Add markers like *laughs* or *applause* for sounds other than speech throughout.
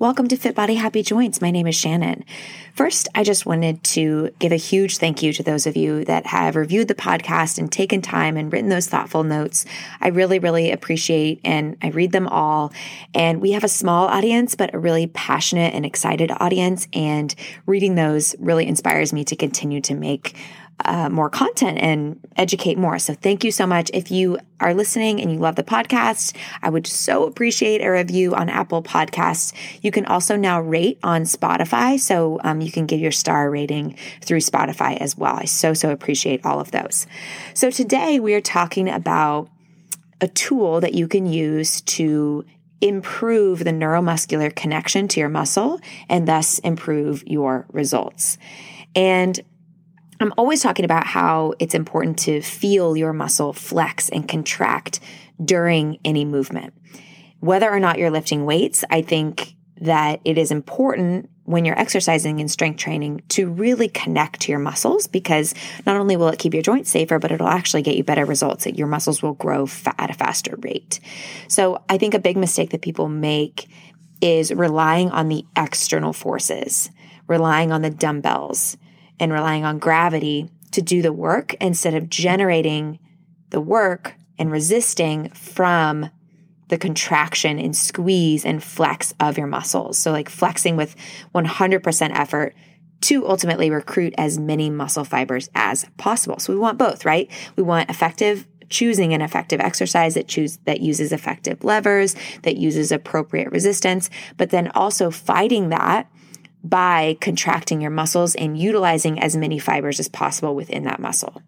Welcome to Fit Body Happy Joints. My name is Shannon. First, I just wanted to give a huge thank you to those of you that have reviewed the podcast and taken time and written those thoughtful notes. I really, really appreciate and I read them all. And we have a small audience, but a really passionate and excited audience. And reading those really inspires me to continue to make uh, more content and educate more. So thank you so much. If you are listening and you love the podcast, I would so appreciate a review on Apple Podcasts. You can also now rate on Spotify. So um, you can give your star rating through Spotify as well. I so, so appreciate all of those. So today we are talking about a tool that you can use to improve the neuromuscular connection to your muscle and thus improve your results. And I'm always talking about how it's important to feel your muscle flex and contract during any movement. Whether or not you're lifting weights, I think that it is important when you're exercising and strength training to really connect to your muscles because not only will it keep your joints safer, but it'll actually get you better results. Your muscles will grow at a faster rate. So I think a big mistake that people make is relying on the external forces, relying on the dumbbells, and relying on gravity to do the work instead of generating the work and resisting from the contraction and squeeze and flex of your muscles. So, like flexing with 100% effort to ultimately recruit as many muscle fibers as possible. So, we want both, right? We want effective choosing an effective exercise that choose that uses effective levers, that uses appropriate resistance, but then also fighting that by contracting your muscles and utilizing as many fibers as possible within that muscle.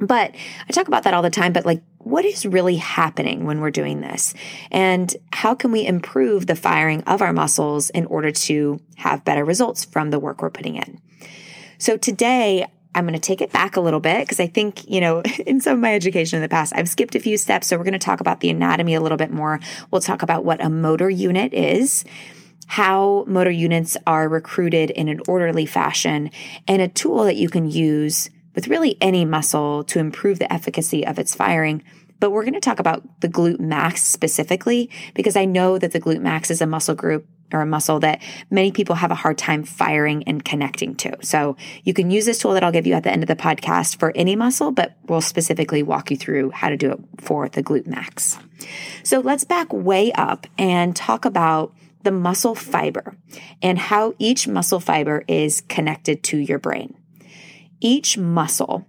But I talk about that all the time, but like, what is really happening when we're doing this? And how can we improve the firing of our muscles in order to have better results from the work we're putting in? So today, I'm going to take it back a little bit because I think, you know, *laughs* in some of my education in the past, I've skipped a few steps. So we're going to talk about the anatomy a little bit more. We'll talk about what a motor unit is how motor units are recruited in an orderly fashion, and a tool that you can use with really any muscle to improve the efficacy of its firing. But we're going to talk about the glute max specifically because I know that the glute max is a muscle group or a muscle that many people have a hard time firing and connecting to. So you can use this tool that I'll give you at the end of the podcast for any muscle, but we'll specifically walk you through how to do it for the glute max. So let's back way up and talk about the muscle fiber and how each muscle fiber is connected to your brain. Each muscle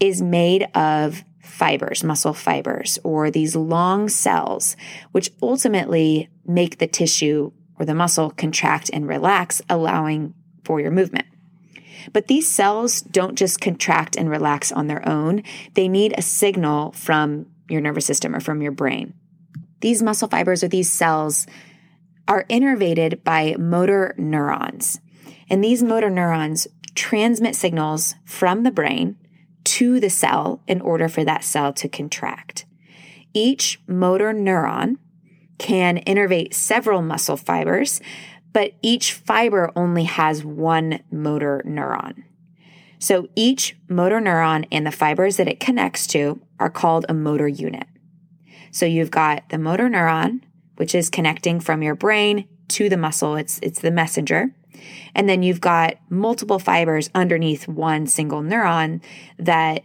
is made of fibers, muscle fibers, or these long cells, which ultimately make the tissue or the muscle contract and relax, allowing for your movement. But these cells don't just contract and relax on their own, they need a signal from your nervous system or from your brain. These muscle fibers or these cells are innervated by motor neurons. And these motor neurons transmit signals from the brain to the cell in order for that cell to contract. Each motor neuron can innervate several muscle fibers, but each fiber only has one motor neuron. So each motor neuron and the fibers that it connects to are called a motor unit. So you've got the motor neuron, which is connecting from your brain to the muscle. It's, it's the messenger. And then you've got multiple fibers underneath one single neuron that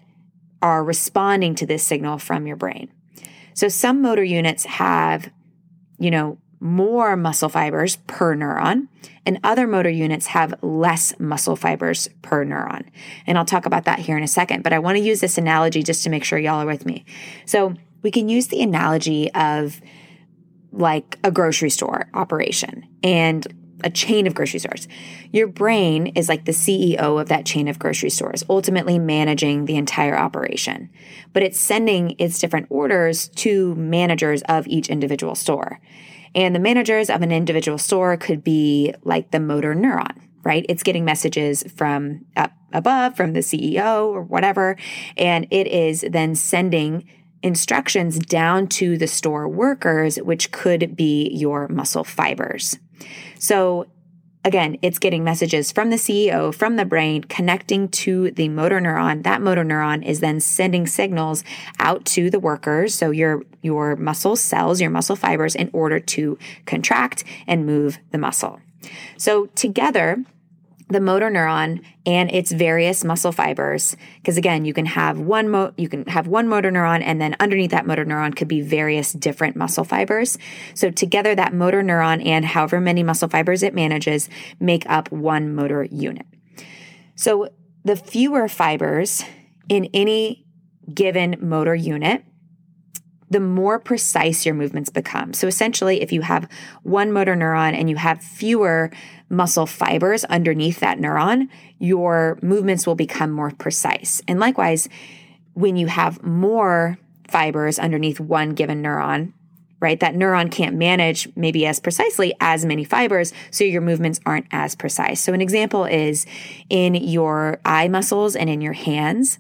are responding to this signal from your brain. So some motor units have, you know, more muscle fibers per neuron, and other motor units have less muscle fibers per neuron. And I'll talk about that here in a second, but I want to use this analogy just to make sure y'all are with me. So we can use the analogy of like a grocery store operation and a chain of grocery stores. Your brain is like the CEO of that chain of grocery stores, ultimately managing the entire operation. But it's sending its different orders to managers of each individual store. And the managers of an individual store could be like the motor neuron, right? It's getting messages from up above, from the CEO or whatever. And it is then sending instructions down to the store workers, which could be your muscle fibers. So again, it's getting messages from the CEO, from the brain, connecting to the motor neuron. That motor neuron is then sending signals out to the workers, so your your muscle cells, your muscle fibers in order to contract and move the muscle. So together, the motor neuron and its various muscle fibers because again you can have one mo- you can have one motor neuron and then underneath that motor neuron could be various different muscle fibers. So together that motor neuron and however many muscle fibers it manages make up one motor unit. So the fewer fibers in any given motor unit the more precise your movements become. So essentially, if you have one motor neuron and you have fewer muscle fibers underneath that neuron, your movements will become more precise. And likewise, when you have more fibers underneath one given neuron, right, that neuron can't manage maybe as precisely as many fibers, so your movements aren't as precise. So, an example is in your eye muscles and in your hands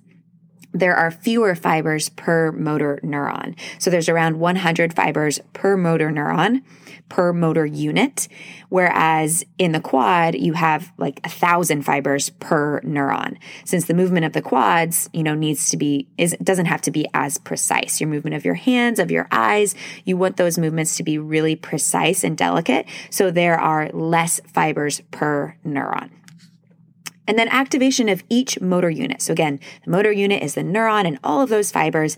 there are fewer fibers per motor neuron. So there's around 100 fibers per motor neuron per motor unit. Whereas in the quad, you have like a thousand fibers per neuron. Since the movement of the quads, you know, needs to be, is, doesn't have to be as precise. Your movement of your hands, of your eyes, you want those movements to be really precise and delicate. So there are less fibers per neuron. And then activation of each motor unit. So again, the motor unit is the neuron and all of those fibers.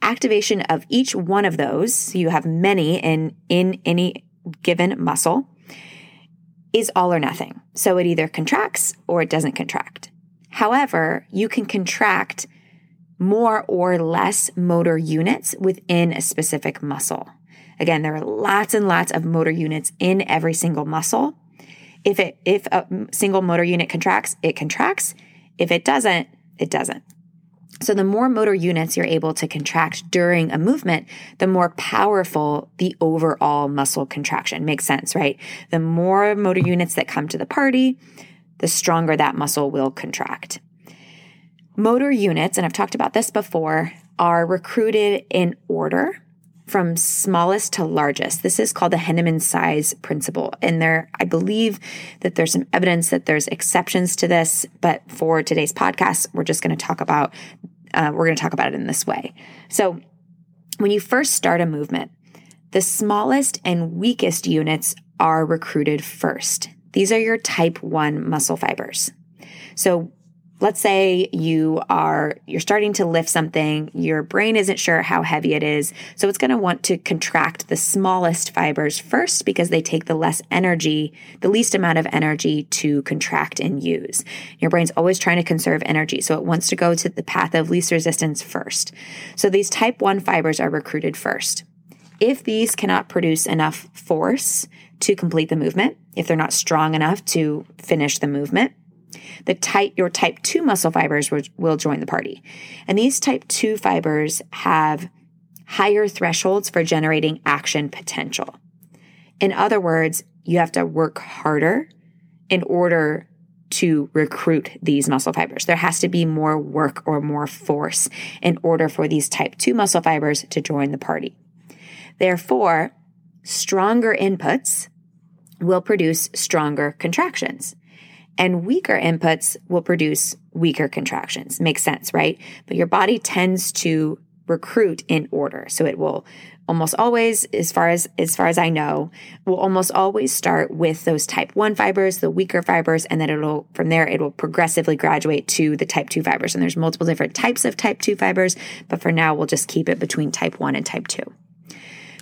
Activation of each one of those, so you have many in, in any given muscle, is all or nothing. So it either contracts or it doesn't contract. However, you can contract more or less motor units within a specific muscle. Again, there are lots and lots of motor units in every single muscle. If it if a single motor unit contracts, it contracts. If it doesn't, it doesn't. So the more motor units you're able to contract during a movement, the more powerful the overall muscle contraction. Makes sense, right? The more motor units that come to the party, the stronger that muscle will contract. Motor units, and I've talked about this before, are recruited in order from smallest to largest. This is called the Henneman size principle. And there, I believe that there's some evidence that there's exceptions to this, but for today's podcast, we're just going to talk about, uh, we're going to talk about it in this way. So when you first start a movement, the smallest and weakest units are recruited first. These are your type 1 muscle fibers. So let's say you are you're starting to lift something your brain isn't sure how heavy it is so it's going to want to contract the smallest fibers first because they take the less energy the least amount of energy to contract and use. Your brain's always trying to conserve energy so it wants to go to the path of least resistance first. So these type 1 fibers are recruited first. If these cannot produce enough force to complete the movement if they're not strong enough to finish the movement the type your type 2 muscle fibers will, will join the party. And these type 2 fibers have higher thresholds for generating action potential. In other words, you have to work harder in order to recruit these muscle fibers. There has to be more work or more force in order for these type 2 muscle fibers to join the party. Therefore, stronger inputs will produce stronger contractions and weaker inputs will produce weaker contractions. Makes sense, right? But your body tends to recruit in order. So it will almost always as far as as far as I know, will almost always start with those type 1 fibers, the weaker fibers and then it'll from there it will progressively graduate to the type 2 fibers. And there's multiple different types of type 2 fibers, but for now we'll just keep it between type 1 and type 2.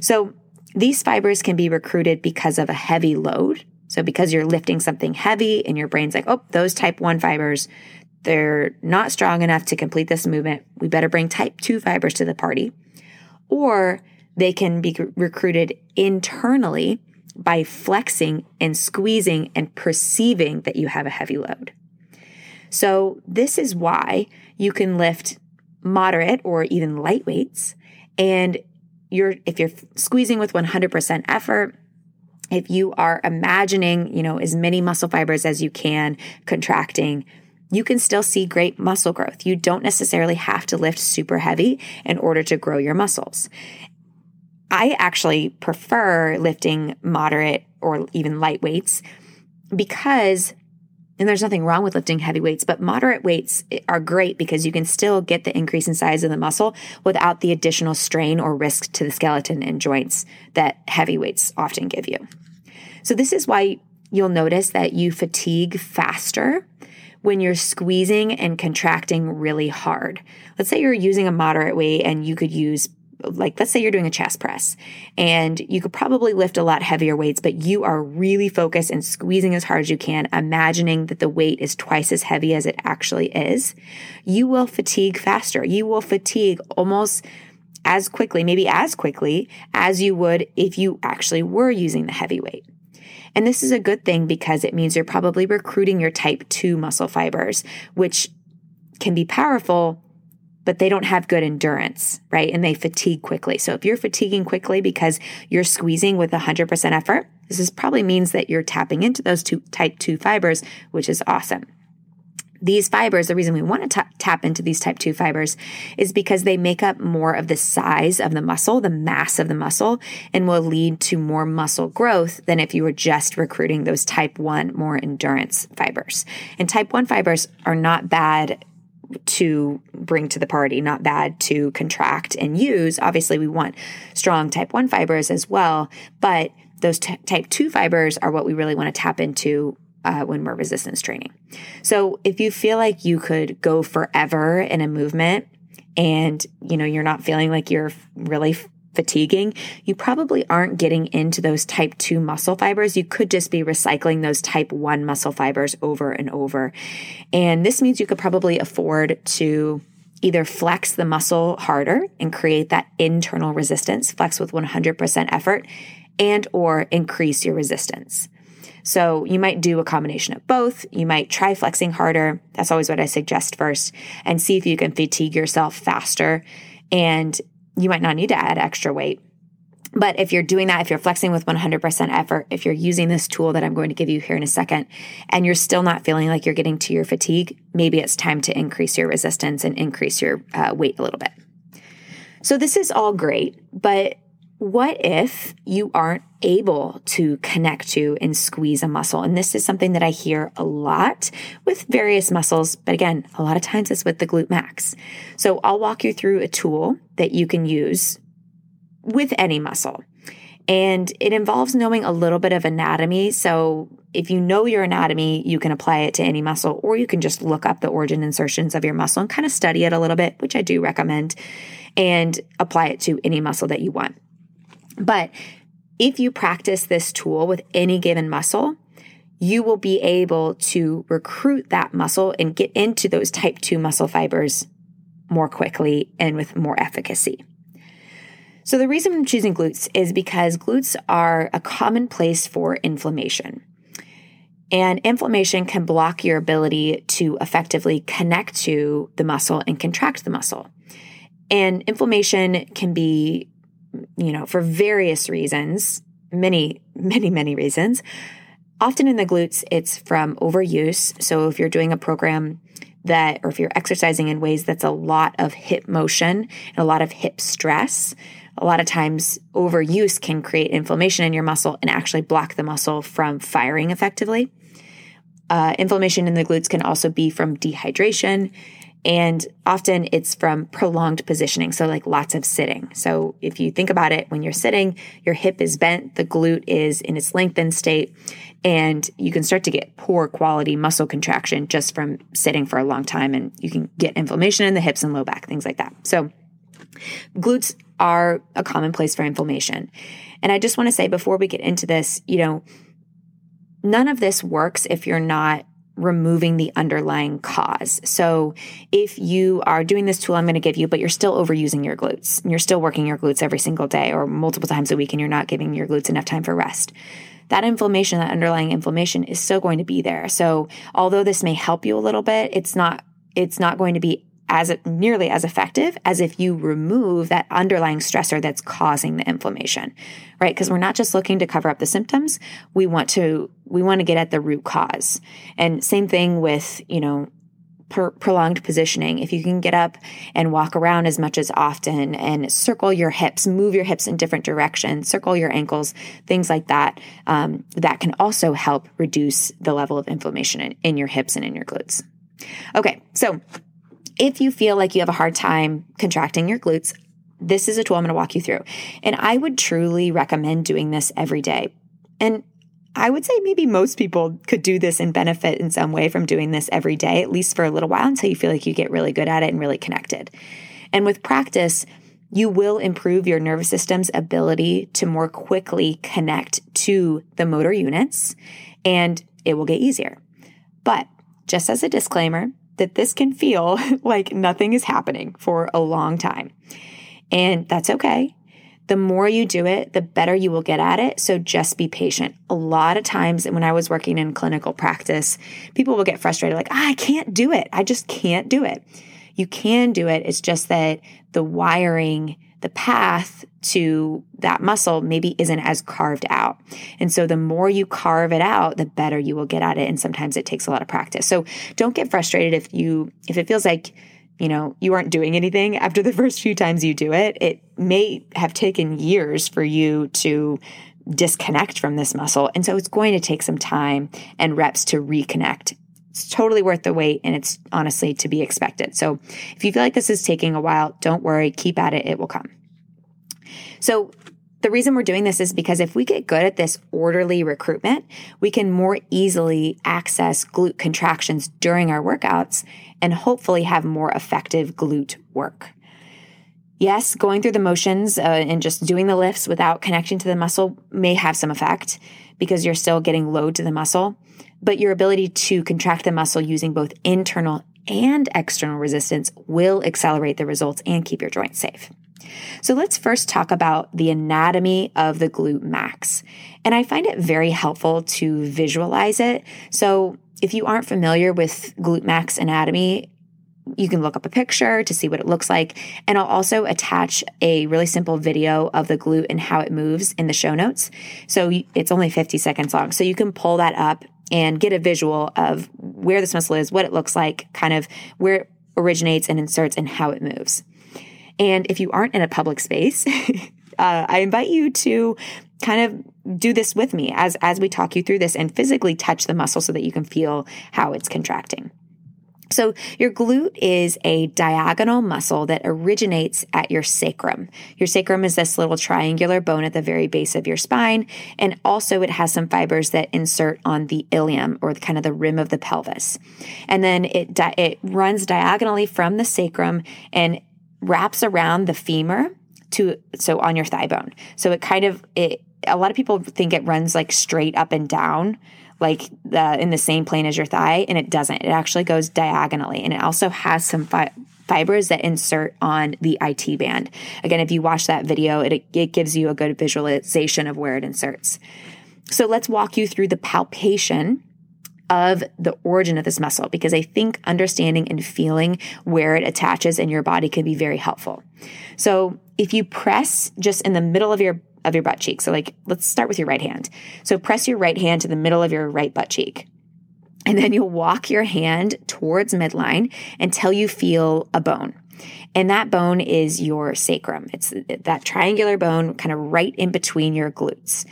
So these fibers can be recruited because of a heavy load so because you're lifting something heavy and your brain's like, oh, those type 1 fibers, they're not strong enough to complete this movement. We better bring type 2 fibers to the party. Or they can be recruited internally by flexing and squeezing and perceiving that you have a heavy load. So this is why you can lift moderate or even light weights and you're if you're squeezing with 100% effort if you are imagining, you know, as many muscle fibers as you can contracting, you can still see great muscle growth. You don't necessarily have to lift super heavy in order to grow your muscles. I actually prefer lifting moderate or even light weights because and there's nothing wrong with lifting heavy weights, but moderate weights are great because you can still get the increase in size of the muscle without the additional strain or risk to the skeleton and joints that heavy weights often give you. So, this is why you'll notice that you fatigue faster when you're squeezing and contracting really hard. Let's say you're using a moderate weight and you could use like let's say you're doing a chest press and you could probably lift a lot heavier weights, but you are really focused and squeezing as hard as you can, imagining that the weight is twice as heavy as it actually is, you will fatigue faster. You will fatigue almost as quickly, maybe as quickly as you would if you actually were using the heavy weight. And this is a good thing because it means you're probably recruiting your type 2 muscle fibers, which can be powerful but they don't have good endurance, right? And they fatigue quickly. So if you're fatiguing quickly because you're squeezing with 100% effort, this is probably means that you're tapping into those two type 2 fibers, which is awesome. These fibers, the reason we want to t- tap into these type 2 fibers is because they make up more of the size of the muscle, the mass of the muscle, and will lead to more muscle growth than if you were just recruiting those type 1 more endurance fibers. And type 1 fibers are not bad to bring to the party, not bad to contract and use. Obviously, we want strong type 1 fibers as well, but those t- type 2 fibers are what we really want to tap into uh, when we're resistance training. So if you feel like you could go forever in a movement and you know you're not feeling like you're really fatiguing, you probably aren't getting into those type 2 muscle fibers. You could just be recycling those type 1 muscle fibers over and over. And this means you could probably afford to either flex the muscle harder and create that internal resistance, flex with 100% effort, and or increase your resistance. So you might do a combination of both. You might try flexing harder. That's always what I suggest first and see if you can fatigue yourself faster and you might not need to add extra weight. But if you're doing that, if you're flexing with 100% effort, if you're using this tool that I'm going to give you here in a second, and you're still not feeling like you're getting to your fatigue, maybe it's time to increase your resistance and increase your uh, weight a little bit. So, this is all great, but what if you aren't able to connect to and squeeze a muscle? And this is something that I hear a lot with various muscles, but again, a lot of times it's with the glute max. So I'll walk you through a tool that you can use with any muscle. And it involves knowing a little bit of anatomy. So if you know your anatomy, you can apply it to any muscle, or you can just look up the origin insertions of your muscle and kind of study it a little bit, which I do recommend, and apply it to any muscle that you want. But if you practice this tool with any given muscle, you will be able to recruit that muscle and get into those type 2 muscle fibers more quickly and with more efficacy. So, the reason I'm choosing glutes is because glutes are a common place for inflammation. And inflammation can block your ability to effectively connect to the muscle and contract the muscle. And inflammation can be you know, for various reasons, many, many, many reasons. Often in the glutes, it's from overuse. So if you're doing a program that, or if you're exercising in ways that's a lot of hip motion and a lot of hip stress, a lot of times overuse can create inflammation in your muscle and actually block the muscle from firing effectively. Uh, inflammation in the glutes can also be from dehydration and often it's from prolonged positioning. So, like lots of sitting. So, if you think about it, when you're sitting, your hip is bent, the glute is in its lengthened state, and you can start to get poor quality muscle contraction just from sitting for a long time. And you can get inflammation in the hips and low back, things like that. So, glutes are a common place for inflammation. And I just want to say before we get into this, you know, none of this works if you're not removing the underlying cause. So if you are doing this tool I'm going to give you, but you're still overusing your glutes, and you're still working your glutes every single day or multiple times a week, and you're not giving your glutes enough time for rest, that inflammation, that underlying inflammation is still going to be there. So although this may help you a little bit, it's not, it's not going to be as nearly as effective as if you remove that underlying stressor that's causing the inflammation right? Because we're not just looking to cover up the symptoms. We want to we want to get at the root cause. And same thing with you know prolonged positioning, if you can get up and walk around as much as often and circle your hips, move your hips in different directions, circle your ankles, things like that, um, that can also help reduce the level of inflammation in, in your hips and in your glutes. Okay, so if you feel like you have a hard time contracting your glutes, this is a tool I'm going to walk you through. And I would truly recommend doing this every day. And I would say maybe most people could do this and benefit in some way from doing this every day, at least for a little while until you feel like you get really good at it and really connected. And with practice, you will improve your nervous system's ability to more quickly connect to the motor units and it will get easier. But just as a disclaimer, that this can feel *laughs* like nothing is happening for a long time. And that's okay. The more you do it, the better you will get at it. So just be patient. A lot of times when I was working in clinical practice, people will get frustrated like, ah, I can't do it. I just can't do it. You can do it. It's just that the wiring, the path to that muscle maybe isn't as carved out. And so the more you carve it out, the better you will get at it. And sometimes it takes a lot of practice. So don't get frustrated if you, if it feels like you know, you aren't doing anything after the *laughs* first few times you do it, it may have taken years for you to disconnect from this muscle. And so it's going to take some time and reps to reconnect. It's totally worth the wait and it's honestly to be expected. So if you feel like this is taking a while, don't worry, keep at it, it will come. So the reason we're doing this is because if we get good at this orderly recruitment, we can more easily access glute contractions during our workouts and hopefully have more effective glute work. Yes, going through the motions uh, and just doing the lifts without connecting to the muscle may have some effect because you're still getting load to the muscle, but your ability to contract the muscle using both internal and external resistance will accelerate the results and keep your joints safe. So let's first talk about the anatomy of the glute max. And I find it very helpful to visualize it. So if you aren't familiar with glute max anatomy, you can look up a picture to see what it looks like. And I'll also attach a really simple video of the glute and how it moves in the show notes. So it's only 50 seconds long. So you can pull that up and get a visual of where this muscle is, what it looks like, kind of where it originates and inserts and how it moves. And if you aren't in a public space, *laughs* uh, I invite you to kind of do this with me as as we talk you through this and physically touch the muscle so that you can feel how it's contracting. So, your glute is a diagonal muscle that originates at your sacrum. Your sacrum is this little triangular bone at the very base of your spine, and also it has some fibers that insert on the ilium or kind of the rim of the pelvis. And then it it runs diagonally from the sacrum and wraps around the femur to so on your thigh bone. So it kind of it a lot of people think it runs like straight up and down like the in the same plane as your thigh and it doesn't. It actually goes diagonally and it also has some fi- fibers that insert on the IT band. Again, if you watch that video, it it gives you a good visualization of where it inserts. So let's walk you through the palpation of the origin of this muscle because I think understanding and feeling where it attaches in your body can be very helpful. So if you press just in the middle of your of your butt cheek, so like let's start with your right hand. So press your right hand to the middle of your right butt cheek. And then you'll walk your hand towards midline until you feel a bone. And that bone is your sacrum. It's that triangular bone kind of right in between your glutes.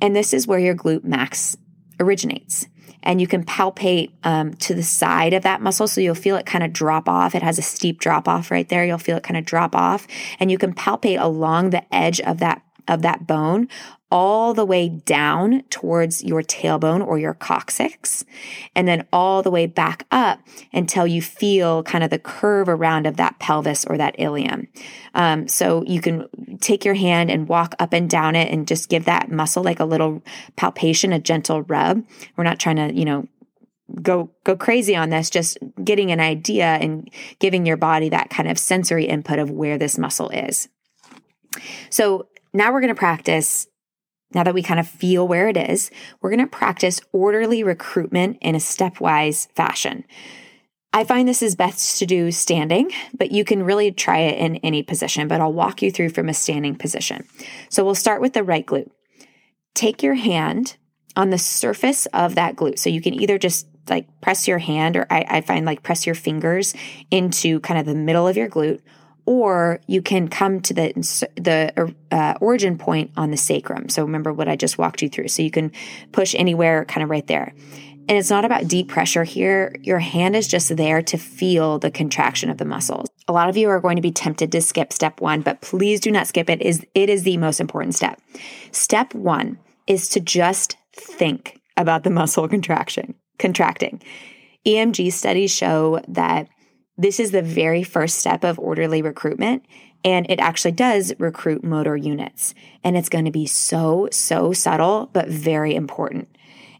And this is where your glute max originates and you can palpate um, to the side of that muscle. So you'll feel it kind of drop off. It has a steep drop off right there. You'll feel it kind of drop off and you can palpate along the edge of that of that bone all the way down towards your tailbone or your coccyx, and then all the way back up until you feel kind of the curve around of that pelvis or that ilium. Um, so you can take your hand and walk up and down it and just give that muscle like a little palpation, a gentle rub. We're not trying to, you know, go go crazy on this just getting an idea and giving your body that kind of sensory input of where this muscle is so now we're going to practice now that we kind of feel where it is, we're going to practice orderly recruitment in a stepwise fashion. I find this is best to do standing, but you can really try it in any position, but I'll walk you through from a standing position. So we'll start with the right glute. Take your hand on the surface of that glute. So you can either just like press your hand, or I, I find like press your fingers into kind of the middle of your glute, or you can come to the the uh, origin point on the sacrum. So remember what I just walked you through. So you can push anywhere, kind of right there. And it's not about deep pressure here. Your hand is just there to feel the contraction of the muscles. A lot of you are going to be tempted to skip step one, but please do not skip it. Is it is the most important step. Step one is to just think about the *laughs* muscle contraction, contracting. EMG studies show that this is the very first step of orderly recruitment. And it actually does recruit motor units. And it's going to be so, so subtle, but very important.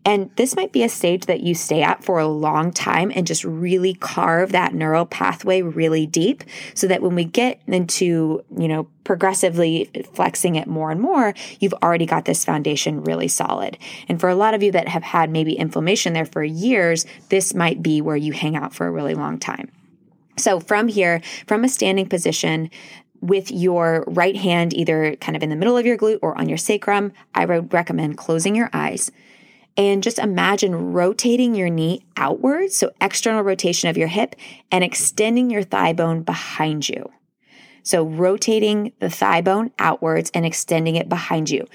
And this might be a stage that you stay at for a long time and just really carve that neural pathway really deep so that when we get into, you know, progressively flexing it more and more, you've already got this foundation really solid. And for a lot of you that have had maybe inflammation there for years, this might be where you hang out for a really long time. So from here, from a standing position, with your right hand either kind of in the middle of your glute or on your sacrum, I would recommend closing your eyes and just imagine rotating your knee outwards, so external rotation of your hip, and extending your thigh bone behind you. So rotating the thigh bone outwards and extending it behind you.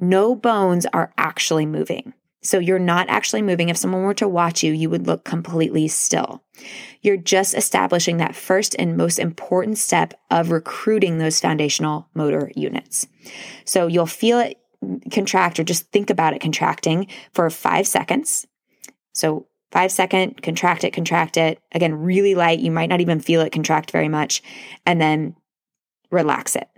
No bones are actually moving. So you're not actually moving. If someone were to watch you, you would look completely still. You're just establishing that first and most important step of recruiting those foundational motor units. So you'll feel it contract or just think about it contracting for five seconds. So five second, contract it, contract it. Again, really light. You might not even feel it contract very much. And then relax it.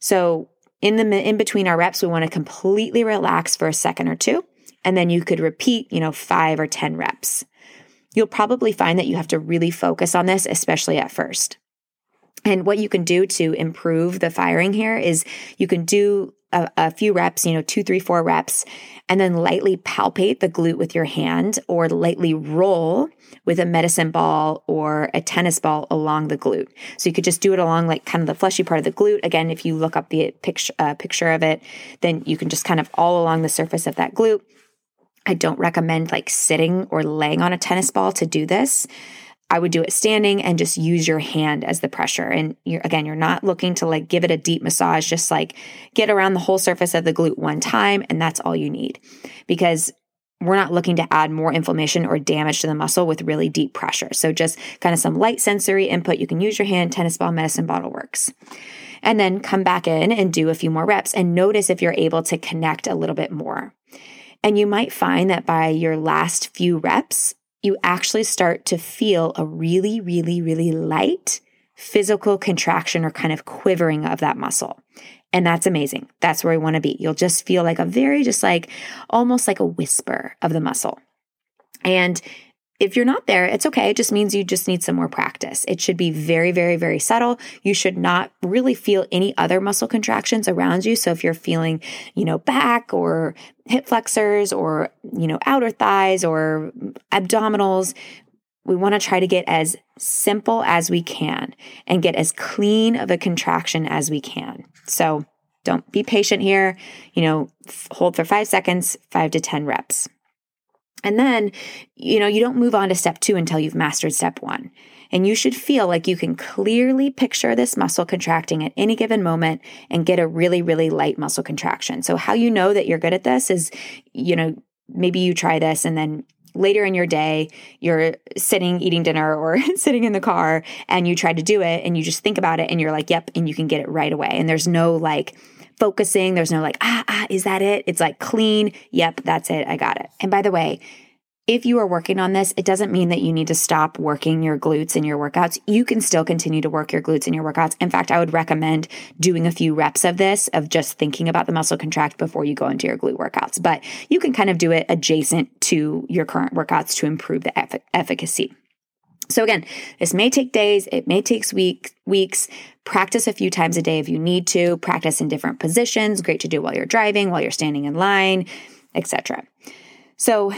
So in the in between our reps, we want to completely relax for a second or two. And then you could repeat, you know, five or 10 reps. You'll probably find that you have to really focus on this, especially at first. And what you can do to improve the firing here is you can do a, a, few reps, you know, two, three, four reps, and then lightly palpate the glute with your hand or lightly roll with a medicine ball or a tennis ball along the glute. So you could just do it along like kind of the fleshy part of the glute. Again, if you look up the picture, uh, picture of it, then you can just kind of all along the surface of that glute I don't recommend like sitting or laying on a tennis ball to do this. I would do it standing and just use your hand as the pressure. And you're, again, you're not looking to like give it a deep massage, just like get around the whole surface of the glute one time. And that's all you need because we're not looking to add more inflammation or damage to the muscle with really deep pressure. So just kind of some light sensory input. You can use your hand, tennis ball, medicine bottle works. And then come back in and do a few more reps and notice if you're able to connect a little bit more. And you might find that by your last few reps, you actually start to feel a really, really, really light physical contraction or kind of quivering of that muscle. And that's amazing. That's where we want to be. You'll just feel like a very, just like almost like a whisper of the muscle. And if you're not there, it's okay. It just means you just need some more practice. It should be very, very, very subtle. You should not really feel any other muscle contractions around you. So if you're feeling, you know, back or hip flexors or, you know, outer thighs or abdominals, we want to try to get as simple as we can and get as clean of a contraction as we can. So don't be patient here. You know, hold for five seconds, five to 10 reps. And then, you know, you don't move on to step two until you've mastered step one. And you should feel like you can clearly picture this muscle contracting at any given moment and get a really, really light muscle contraction. So, how you know that you're good at this is, you know, maybe you try this and then later in your day, you're sitting eating dinner or *laughs* sitting in the car and you try to do it and you just think about it and you're like, yep, and you can get it right away. And there's no like, focusing. There's no like, ah, ah, is that it? It's like clean. Yep, that's it. I got it. And by the way, if you are working on this, it doesn't mean that you need to stop working your glutes in your workouts. You can still continue to work your glutes in your workouts. In fact, I would recommend doing a few reps of this, of just thinking about the muscle contract before you go into your glute workouts. But you can kind of do it adjacent to your current workouts to improve the eff- efficacy. So again, this may take days, it may take week, weeks. Practice a few times a day if you need to. Practice in different positions. Great to do while you're driving, while you're standing in line, etc. So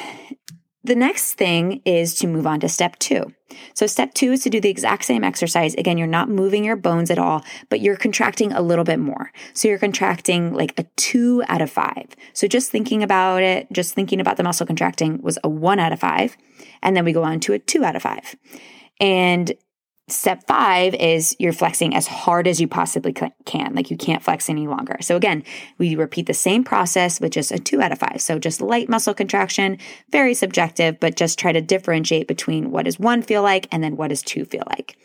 The next thing is to move on to step two. So, step two is to do the exact same exercise. Again, you're not moving your bones at all, but you're contracting a little bit more. So, you're contracting like a two out of five. So, just thinking about it, just thinking about the muscle contracting was a one out of five. And then we go on to a two out of five. And Step five is you're flexing as hard as you possibly can. Like you can't flex any longer. So again, we repeat the same process with just a two out of five. So just light muscle contraction, very subjective, but just try to differentiate between what does one feel like and then what does two feel like.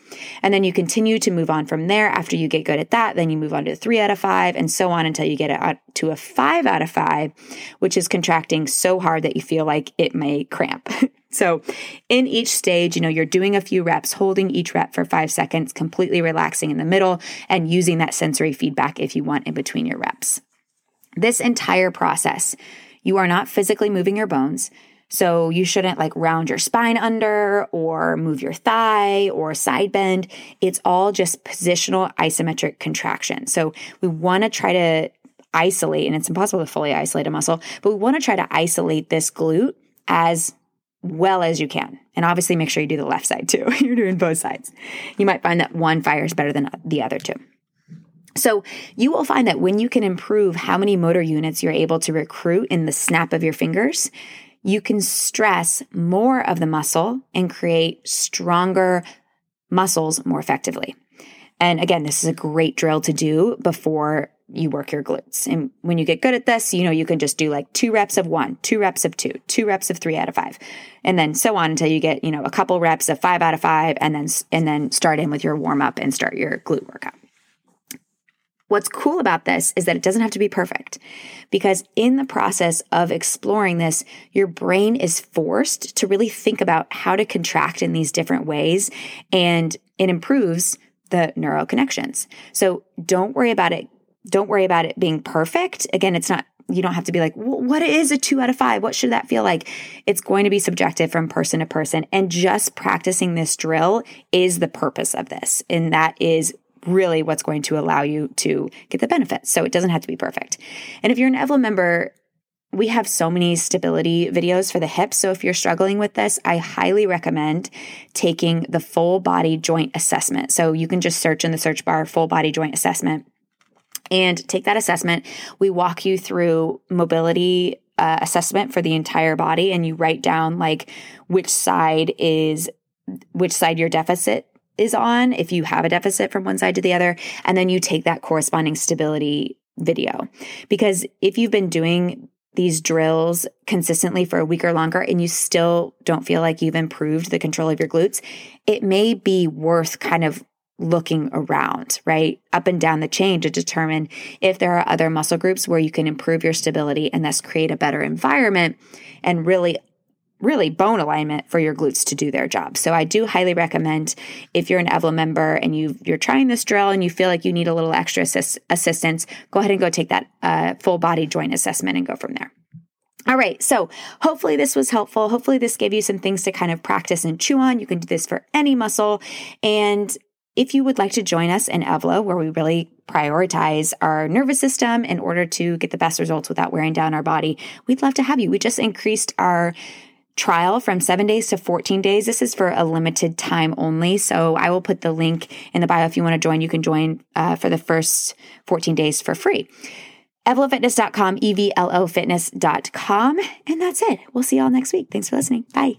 And then you continue to move on from there. After you get good at that, then you move on to three out of five and so on until you get it to a five out of five, which is contracting so hard that you feel like it may cramp. *laughs* So, in each stage, you know, you're doing a few reps, holding each rep for five seconds, completely relaxing in the middle, and using that sensory feedback if you want in between your reps. This entire process, you are not physically moving your bones. So you shouldn't like round your spine under or move your thigh or side bend. It's all just positional isometric contraction. So we want to try to isolate, and it's impossible to fully isolate a muscle, but we want to try to isolate this glute as well as you can. And obviously, make sure you do the left side too. *laughs* You're doing both sides. You might find that one fires better than the other two. So, you will find that when you can improve how many motor units you're able to recruit in the snap of your fingers, you can stress more of the muscle and create stronger muscles more effectively. And again, this is a great drill to do before you work your glutes. And when you get good at this, you know, you can just do like two reps of one, two reps of two, two reps of three out of five, and then so on until you get, you know, a couple reps of five out of five, and then, and then start in with your warm up and start your glute workout. What's cool about this is that it doesn't have to be perfect because in the process of exploring this, your brain is forced to really think about how to contract in these different ways and it improves the neural connections. So don't worry about it don't worry about it being perfect. Again, it's not, you don't have to be like, what is a two out of five? What should that feel like? It's going to be subjective from person to person. And just practicing this drill is the purpose of this. And that is really what's going to allow you to get the benefits. So it doesn't have to be perfect. And if you're an Evlo member, we have so many stability videos for the hips. So if you're struggling with this, I highly recommend taking the full body joint assessment. So you can just search in the search bar full body joint assessment and take that assessment. We walk you through mobility uh, assessment for the entire body, and you write down like which side is which side your deficit is on if you have a deficit from one side to the other, and then you take that corresponding stability video. Because if you've been doing these drills consistently for a week or longer and you still don't feel like you've improved the control of your glutes, it may be worth kind of looking around, right? Up and down the chain to determine if there are other muscle groups where you can improve your stability and thus create a better environment and really really bone alignment for your glutes to do their job. So I do highly recommend if you're an Evlo member and you you're trying this drill and you feel like you need a little extra assist, assistance, go ahead and go take that uh, full body joint assessment and go from there. All right, so hopefully this was helpful. Hopefully this gave you some things to kind of practice and chew on. You can do this for any muscle. And if you would like to join us in Evlo, where we really prioritize our nervous system in order to get the best results without wearing down our body, we'd love to have you. We just increased our trial from seven days to 14 days. This is for a limited time only. So I will put the link in the bio if you want to join. You can join uh, for the first 14 days for free. EvloFitness.com, E V L O Fitness.com. And that's it. We'll see y'all next week. Thanks for listening. Bye.